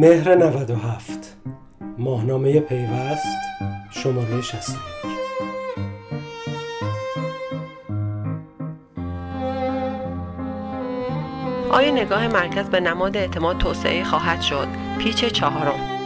مهر 97 ماهنامه پیوست. شماره 61 آیا نگاه مرکز به نماد اعتماد توسعه خواهد شد؟ پیچ چهارم.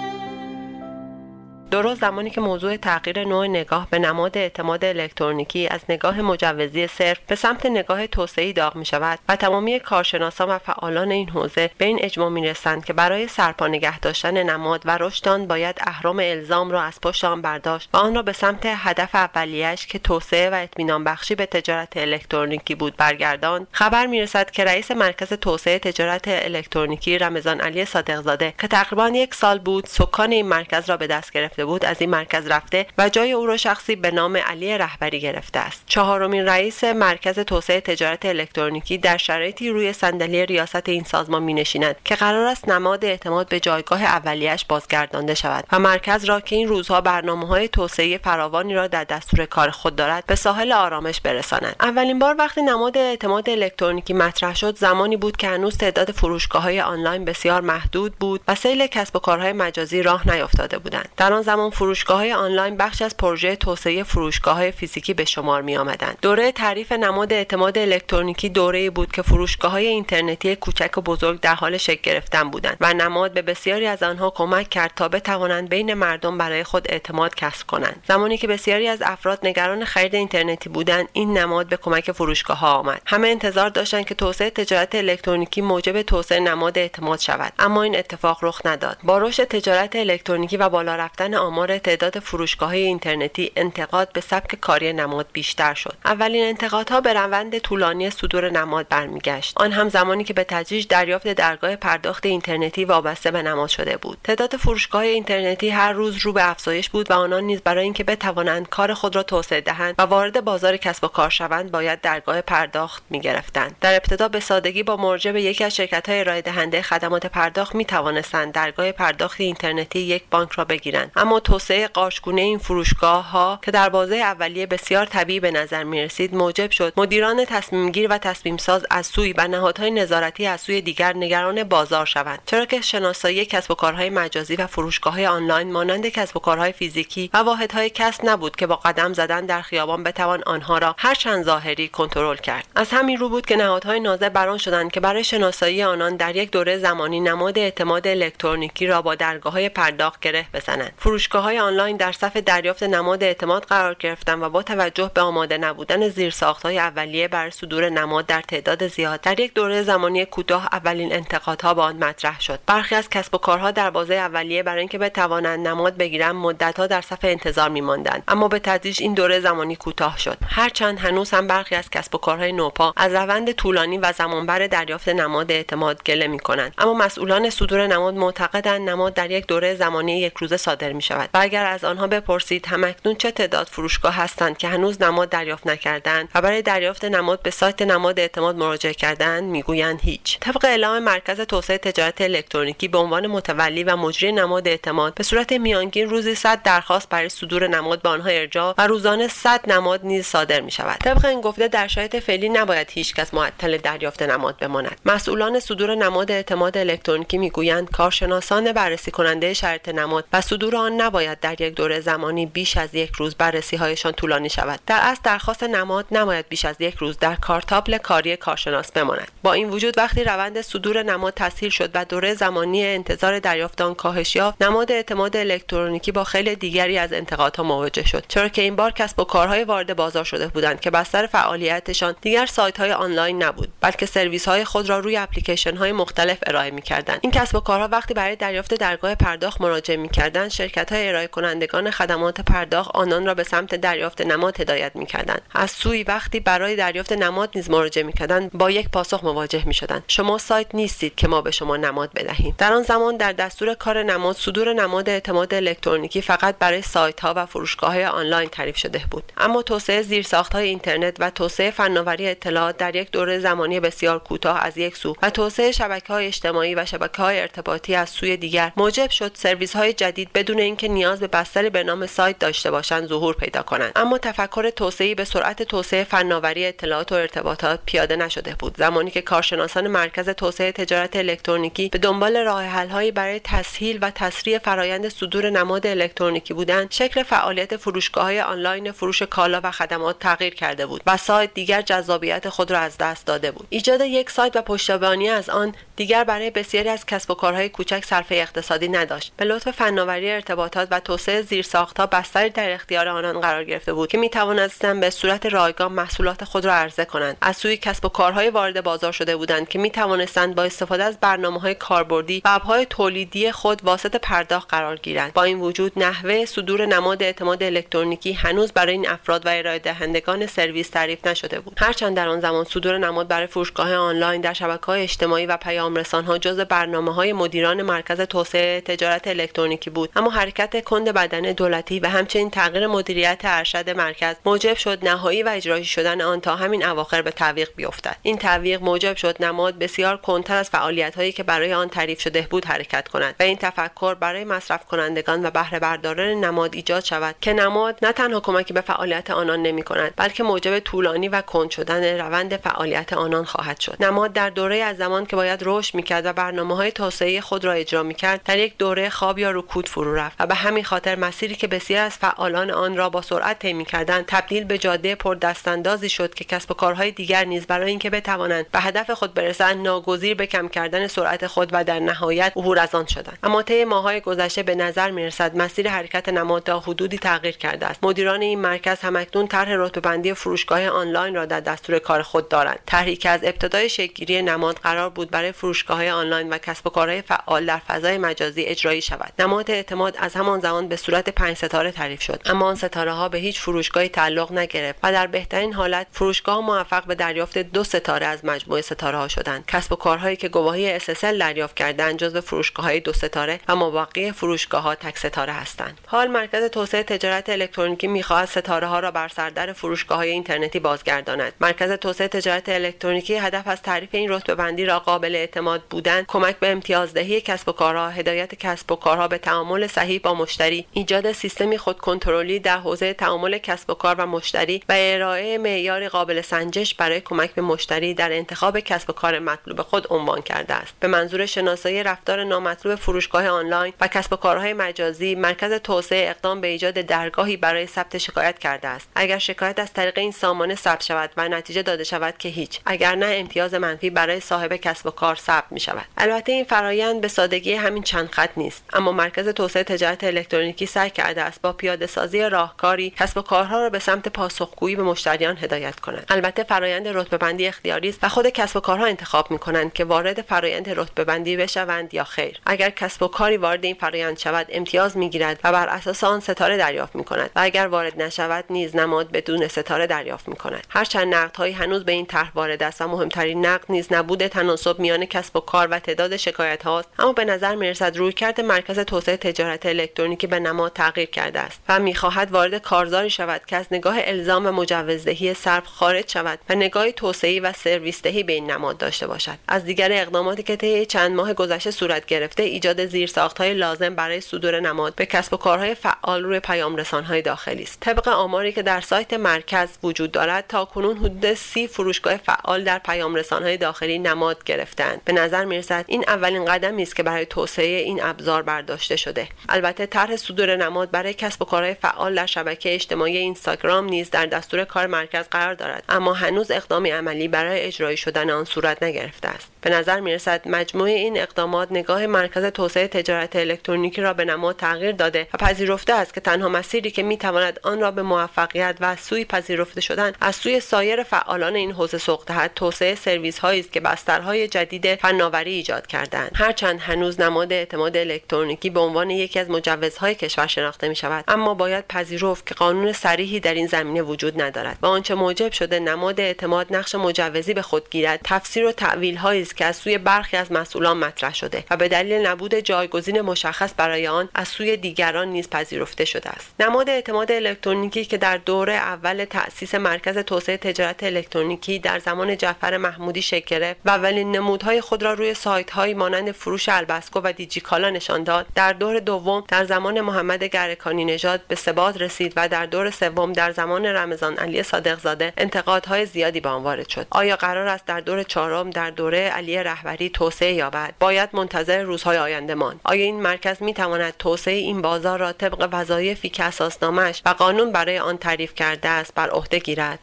درست زمانی که موضوع تغییر نوع نگاه به نماد اعتماد الکترونیکی از نگاه مجوزی صرف به سمت نگاه توسعه‌ای داغ می شود و تمامی کارشناسان و فعالان این حوزه به این اجماع می رسند که برای سرپا نگه داشتن نماد و رشد آن باید اهرام الزام را از پشت آن برداشت و آن را به سمت هدف اولیش که توسعه و اطمینان بخشی به تجارت الکترونیکی بود برگردان خبر می رسد که رئیس مرکز توسعه تجارت الکترونیکی رمضان علی صادقزاده که تقریبا یک سال بود سکان این مرکز را به دست گرفته بود از این مرکز رفته و جای او را شخصی به نام علی رهبری گرفته است. چهارمین رئیس مرکز توسعه تجارت الکترونیکی در شرایطی روی صندلی ریاست این سازمان می نشیند که قرار است نماد اعتماد به جایگاه اولیش بازگردانده شود و مرکز را که این روزها برنامه های توسعه فراوانی را در دستور کار خود دارد به ساحل آرامش برساند. اولین بار وقتی نماد اعتماد الکترونیکی مطرح شد زمانی بود که هنوز تعداد فروشگاه های آنلاین بسیار محدود بود و سیل کسب و کارهای مجازی راه نیفتاده بودند. در آن زمان فروشگاه های آنلاین بخش از پروژه توسعه فروشگاه های فیزیکی به شمار می آمدند. دوره تعریف نماد اعتماد الکترونیکی دوره بود که فروشگاه های اینترنتی کوچک و بزرگ در حال شکل گرفتن بودند و نماد به بسیاری از آنها کمک کرد تا بتوانند بین مردم برای خود اعتماد کسب کنند. زمانی که بسیاری از افراد نگران خرید اینترنتی بودند این نماد به کمک فروشگاه ها آمد. همه انتظار داشتند که توسعه تجارت الکترونیکی موجب توسعه نماد اعتماد شود اما این اتفاق رخ نداد. با رشد تجارت الکترونیکی و بالا رفتن آمار تعداد فروشگاه های اینترنتی انتقاد به سبک کاری نماد بیشتر شد. اولین انتقادها به روند طولانی صدور نماد برمیگشت. آن هم زمانی که به تدریج دریافت درگاه پرداخت اینترنتی وابسته به نماد شده بود. تعداد فروشگاه اینترنتی هر روز رو به افزایش بود و آنان نیز برای اینکه بتوانند کار خود را توسعه دهند و وارد بازار کسب و کار شوند باید درگاه پرداخت می‌گرفتند. در ابتدا به سادگی با مراجعه به یکی از شرکت های ارائه دهنده خدمات پرداخت می توانستند درگاه پرداخت اینترنتی یک بانک را بگیرند. اما توسعه قاشگونه این فروشگاه ها که در بازه اولیه بسیار طبیعی به نظر می رسید موجب شد. مدیران تصمیم گیر و تصمیم ساز از سوی و نهادهای نظارتی از سوی دیگر نگران بازار شوند. چرا که شناسایی کسب و کارهای مجازی و فروشگاه های آنلاین مانند کسب و کارهای فیزیکی و واحدهای کسب نبود که با قدم زدن در خیابان بتوان آنها را هر چند ظاهری کنترل کرد. از همین رو بود که نهادهای ناظر بران شدند که برای شناسایی آنان در یک دوره زمانی نماد اعتماد الکترونیکی را با درگاه های پرداخت گره بزنند فروشگاه های آنلاین در صف دریافت نماد اعتماد قرار گرفتن و با توجه به آماده نبودن زیرساختهای اولیه برای صدور نماد در تعداد زیاد در یک دوره زمانی کوتاه اولین انتقادها به آن مطرح شد. برخی از کسب و کارها در بازه اولیه برای اینکه بتوانند نماد بگیرند مدتها در صف انتظار میماندند. اما به تدریج این دوره زمانی کوتاه شد. هرچند هنوز هم برخی از کسب و کارهای نوپا از روند طولانی و زمانبر دریافت نماد اعتماد گله می‌کنند. اما مسئولان صدور نماد معتقدند نماد در یک دوره زمانی یک روزه صادر می شود و اگر از آنها بپرسید همکنون چه تعداد فروشگاه هستند که هنوز نماد دریافت نکردند و برای دریافت نماد به سایت نماد اعتماد مراجعه کردند؟ می‌گویند هیچ. طبق اعلام مرکز توسعه تجارت الکترونیکی به عنوان متولی و مجری نماد اعتماد به صورت میانگین روزی 100 درخواست برای صدور نماد به آنها ارجاع و روزانه 100 نماد نیز صادر می شود طبق این گفته در شرایط فعلی نباید هیچکس معطل دریافت نماد بماند. مسئولان صدور نماد اعتماد الکترونیکی می‌گویند کارشناسان بررسی کننده شرط نماد و صدور نباید در یک دوره زمانی بیش از یک روز بررسی هایشان طولانی شود. در اصل درخواست نماد نباید بیش از یک روز در کارتابل کاری کارشناس بماند. با این وجود وقتی روند صدور نماد تسهیل شد و دوره زمانی انتظار دریافت آن کاهش یافت نماد اعتماد الکترونیکی با خیلی دیگری از انتقادها مواجه شد. چرا که این بار کسب و کارهای وارد بازار شده بودند که بستر فعالیتشان دیگر سایت های آنلاین نبود بلکه سرویس های خود را روی اپلیکیشن های مختلف ارائه می‌کردند. این کسب و کارها وقتی برای دریافت درگاه پرداخت مراجعه می‌کردند شرکت های ارائه کنندگان خدمات پرداخت آنان را به سمت دریافت نماد هدایت می‌کردند. از سوی وقتی برای دریافت نماد نیز مراجعه می‌کردند با یک پاسخ مواجه می‌شدند. شما سایت نیستید که ما به شما نماد بدهیم. در آن زمان در دستور کار نماد صدور نماد اعتماد الکترونیکی فقط برای سایت ها و فروشگاه های آنلاین تعریف شده بود. اما توسعه زیرساخت های اینترنت و توسعه فناوری اطلاعات در یک دوره زمانی بسیار کوتاه از یک سو و توسعه شبکه های اجتماعی و شبکه های ارتباطی از سوی دیگر موجب شد سرویس های جدید بدون اینکه نیاز به بستری به نام سایت داشته باشند ظهور پیدا کنند. اما تفکر توسعه به سرعت توسعه فناوری اطلاعات و ارتباطات پیاده نشده بود. زمانی که کارشناسان مرکز توسعه تجارت الکترونیکی به دنبال راه حلهایی برای تسهیل و تسریع فرایند صدور نماد الکترونیکی بودند شکل فعالیت فروشگاه های آنلاین فروش کالا و خدمات تغییر کرده بود و سایت دیگر جذابیت خود را از دست داده بود. ایجاد یک سایت و پشتیبانی از آن دیگر برای بسیاری از کسب و کارهای کوچک صرفه اقتصادی نداشت. به لطف فناوری ارتباطات و توسعه زیرساختها بستری در اختیار آنان قرار گرفته بود که می توانستند به صورت رایگان محصولات خود را عرضه کنند. از سوی کسب و کارهای وارد بازار شده بودند که می توانستند با استفاده از برنامه های کاربردی و ابهای تولیدی خود واسط پرداخت قرار گیرند. با این وجود نحوه صدور نماد اعتماد الکترونیکی هنوز برای این افراد و ارائه دهندگان سرویس تعریف نشده بود. هرچند در آن زمان صدور نماد برای فروشگاه آنلاین در شبکه های اجتماعی و پیام رسان ها جز برنامه های مدیران مرکز توسعه تجارت الکترونیکی بود اما حرکت کند بدن دولتی و همچنین تغییر مدیریت ارشد مرکز موجب شد نهایی و اجرایی شدن آن تا همین اواخر به تعویق بیفتد. این تعویق موجب شد نماد بسیار کنتر از فعالیت هایی که برای آن تعریف شده بود حرکت کند و این تفکر برای مصرف کنندگان و بهره برداران نماد ایجاد شود که نماد نه تنها کمکی به فعالیت آنان نمی کند بلکه موجب طولانی و کند شدن روند فعالیت آنان خواهد شد. نماد در دوره از زمان که باید رشد می‌کرد و برنامه های توسعه خود را اجرا می‌کرد در یک دوره خواب یا رکود فرو رفت و به همین خاطر مسیری که بسیار از فعالان آن را با سرعت طی می‌کردند تبدیل به جاده پر دستاندازی شد که کسب و کارهای دیگر نیز برای اینکه بتوانند به هدف خود برسند ناگزیر به کم کردن سرعت خود و در نهایت عبور از آن شدند. اما طی ماههای گذشته به نظر می‌رسد مسیر حرکت نماد تا حدودی تغییر کرده است. مدیران این مرکز همکنون طرح رتبه‌بندی فروشگاه آنلاین را در دستور کار خود دارند. طرحی که از ابتدای شکلگیری نماد قرار بود برای فروشگاه آنلاین و کسب و کارهای فعال در فضای مجازی اجرایی شود. نماد اعتماد همان زمان به صورت پنج ستاره تعریف شد. اما آن ستاره ها به هیچ فروشگاهی تعلق نگرفت و در بهترین حالت فروشگاه موفق به دریافت دو ستاره از مجموعه ستاره ها شدند. کسب و کارهایی که گواهی SSL دریافت کردند جزو فروشگاه های دو ستاره و مابقی فروشگاه ها تک ستاره هستند. حال مرکز توسعه تجارت الکترونیکی می‌خواهد ستاره ها را بر سردر فروشگاه های اینترنتی بازگرداند. مرکز توسعه تجارت الکترونیکی هدف از تعریف این رتبه بندی را قابل اعتماد بودن کمک به امتیازدهی کسب و کارها هدایت کسب و کارها به تعامل صحیح با مشتری. ایجاد سیستمی خودکنترلی در حوزه تعامل کسب و کار و مشتری و ارائه معیاری قابل سنجش برای کمک به مشتری در انتخاب کسب و کار مطلوب خود عنوان کرده است. به منظور شناسایی رفتار نامطلوب فروشگاه آنلاین و کسب و کارهای مجازی مرکز توسعه اقدام به ایجاد درگاهی برای ثبت شکایت کرده است. اگر شکایت از طریق این سامانه ثبت شود و نتیجه داده شود که هیچ. اگر نه امتیاز منفی برای صاحب کسب و کار ثبت می شود البته این فرایند به سادگی همین چند خط نیست اما مرکز توسعه تجارت الکترونیکی سعی کرده است با پیاده سازی راهکاری کسب و کارها را به سمت پاسخگویی به مشتریان هدایت کنند البته فرایند رتبه بندی اختیاری است و خود کسب و کارها انتخاب می کنند که وارد فرایند رتبه بندی بشوند یا خیر. اگر کسب و کاری وارد این فرایند شود امتیاز می گیرد و بر اساس آن ستاره دریافت می کند و اگر وارد نشود نیز نماد بدون ستاره دریافت می کند هرچند نقدهایی هنوز به این طرح وارد است و مهمترین نقد نیز نبود تناسب میان کسب و کار و تعداد شکایت هاست اما به نظر می‌رسد رویکرد مرکز توسعه تجارت الکترونیکی به نماد تغییر کرده است و می‌خواهد وارد کارزاری شود که از نگاه الزام و مجوزدهی صرف خارج شود و نگاه توسعه و سرویس دهی به این نماد داشته باشد. از دیگر اقداماتی که طی چند ماه گذشته صورت گرفته ایجاد زیرساختهای لازم برای صدور نماد به کسب و کارهای فعال روی پیام رسانهای داخلی است. طبق آماری که در سایت مرکز وجود دارد تا کنون حدود سی فروشگاه فعال در پیام رسانهای داخلی نماد گرفتند به نظر می‌رسد این اولین قدمی است که برای توسعه این ابزار برداشته شده. البته طرح صدور نماد برای کسب و کارهای فعال در شبکه اجتماعی اینستاگرام نیز در دستور کار مرکز قرار دارد. اما هنوز اقدامی عملی برای اجرایی شدن آن صورت نگرفته است. به نظر می‌رسد مجموعه این اقدامات نگاه مرکز توسعه تجارت الکترونیکی را به نماد تغییر داده و پذیرفته است که تنها مسیری که می‌تواند آن را به موفقیت و سوی پذیرفته شدن از سوی سایر فعالان این حوزه سوق دهد توسعه سرویس هایی است که بسترهای جدید فناوری ایجاد کردند هرچند هنوز نماد اعتماد الکترونیکی به عنوان یکی از مجوزهای کشور شناخته می شود اما باید پذیرفت که قانون صریحی در این زمینه وجود ندارد و آنچه موجب شده نماد اعتماد نقش مجوزی به خود گیرد تفسیر و تعویل هایی است که از سوی برخی از مسئولان مطرح شده و به دلیل نبود جایگزین مشخص برای آن از سوی دیگران نیز پذیرفته شده است. نماد اعتماد الکترونیکی که در دور اول تأسیس مرکز توسعه تجارت الکترونیکی در زمان جعفر محمودی شکل و اولین نمودهای خود را روی سایت های مانند فروش البسکو و دیجیکالا نشان داد در دور دوم در زمان محمد گرکانی نژاد به ثبات رسید و در دور سوم در زمان رمضان علی صادق زاده انتقادهای زیادی به آن وارد شد. آیا قرار است در دور چهارم در دوره علی رهبری توسعه یابد؟ باید منتظر روزهای آینده ماند. آیا این مرکز می تواند توسعه این بازار را طبق وظایفی که اساسنامهاش و قانون برای آن تعریف کرده است بر عهده گیرد؟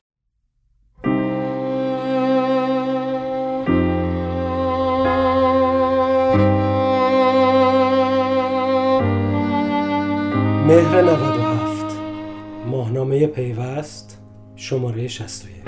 مهر 97 ماهنامه پیوست شماره 61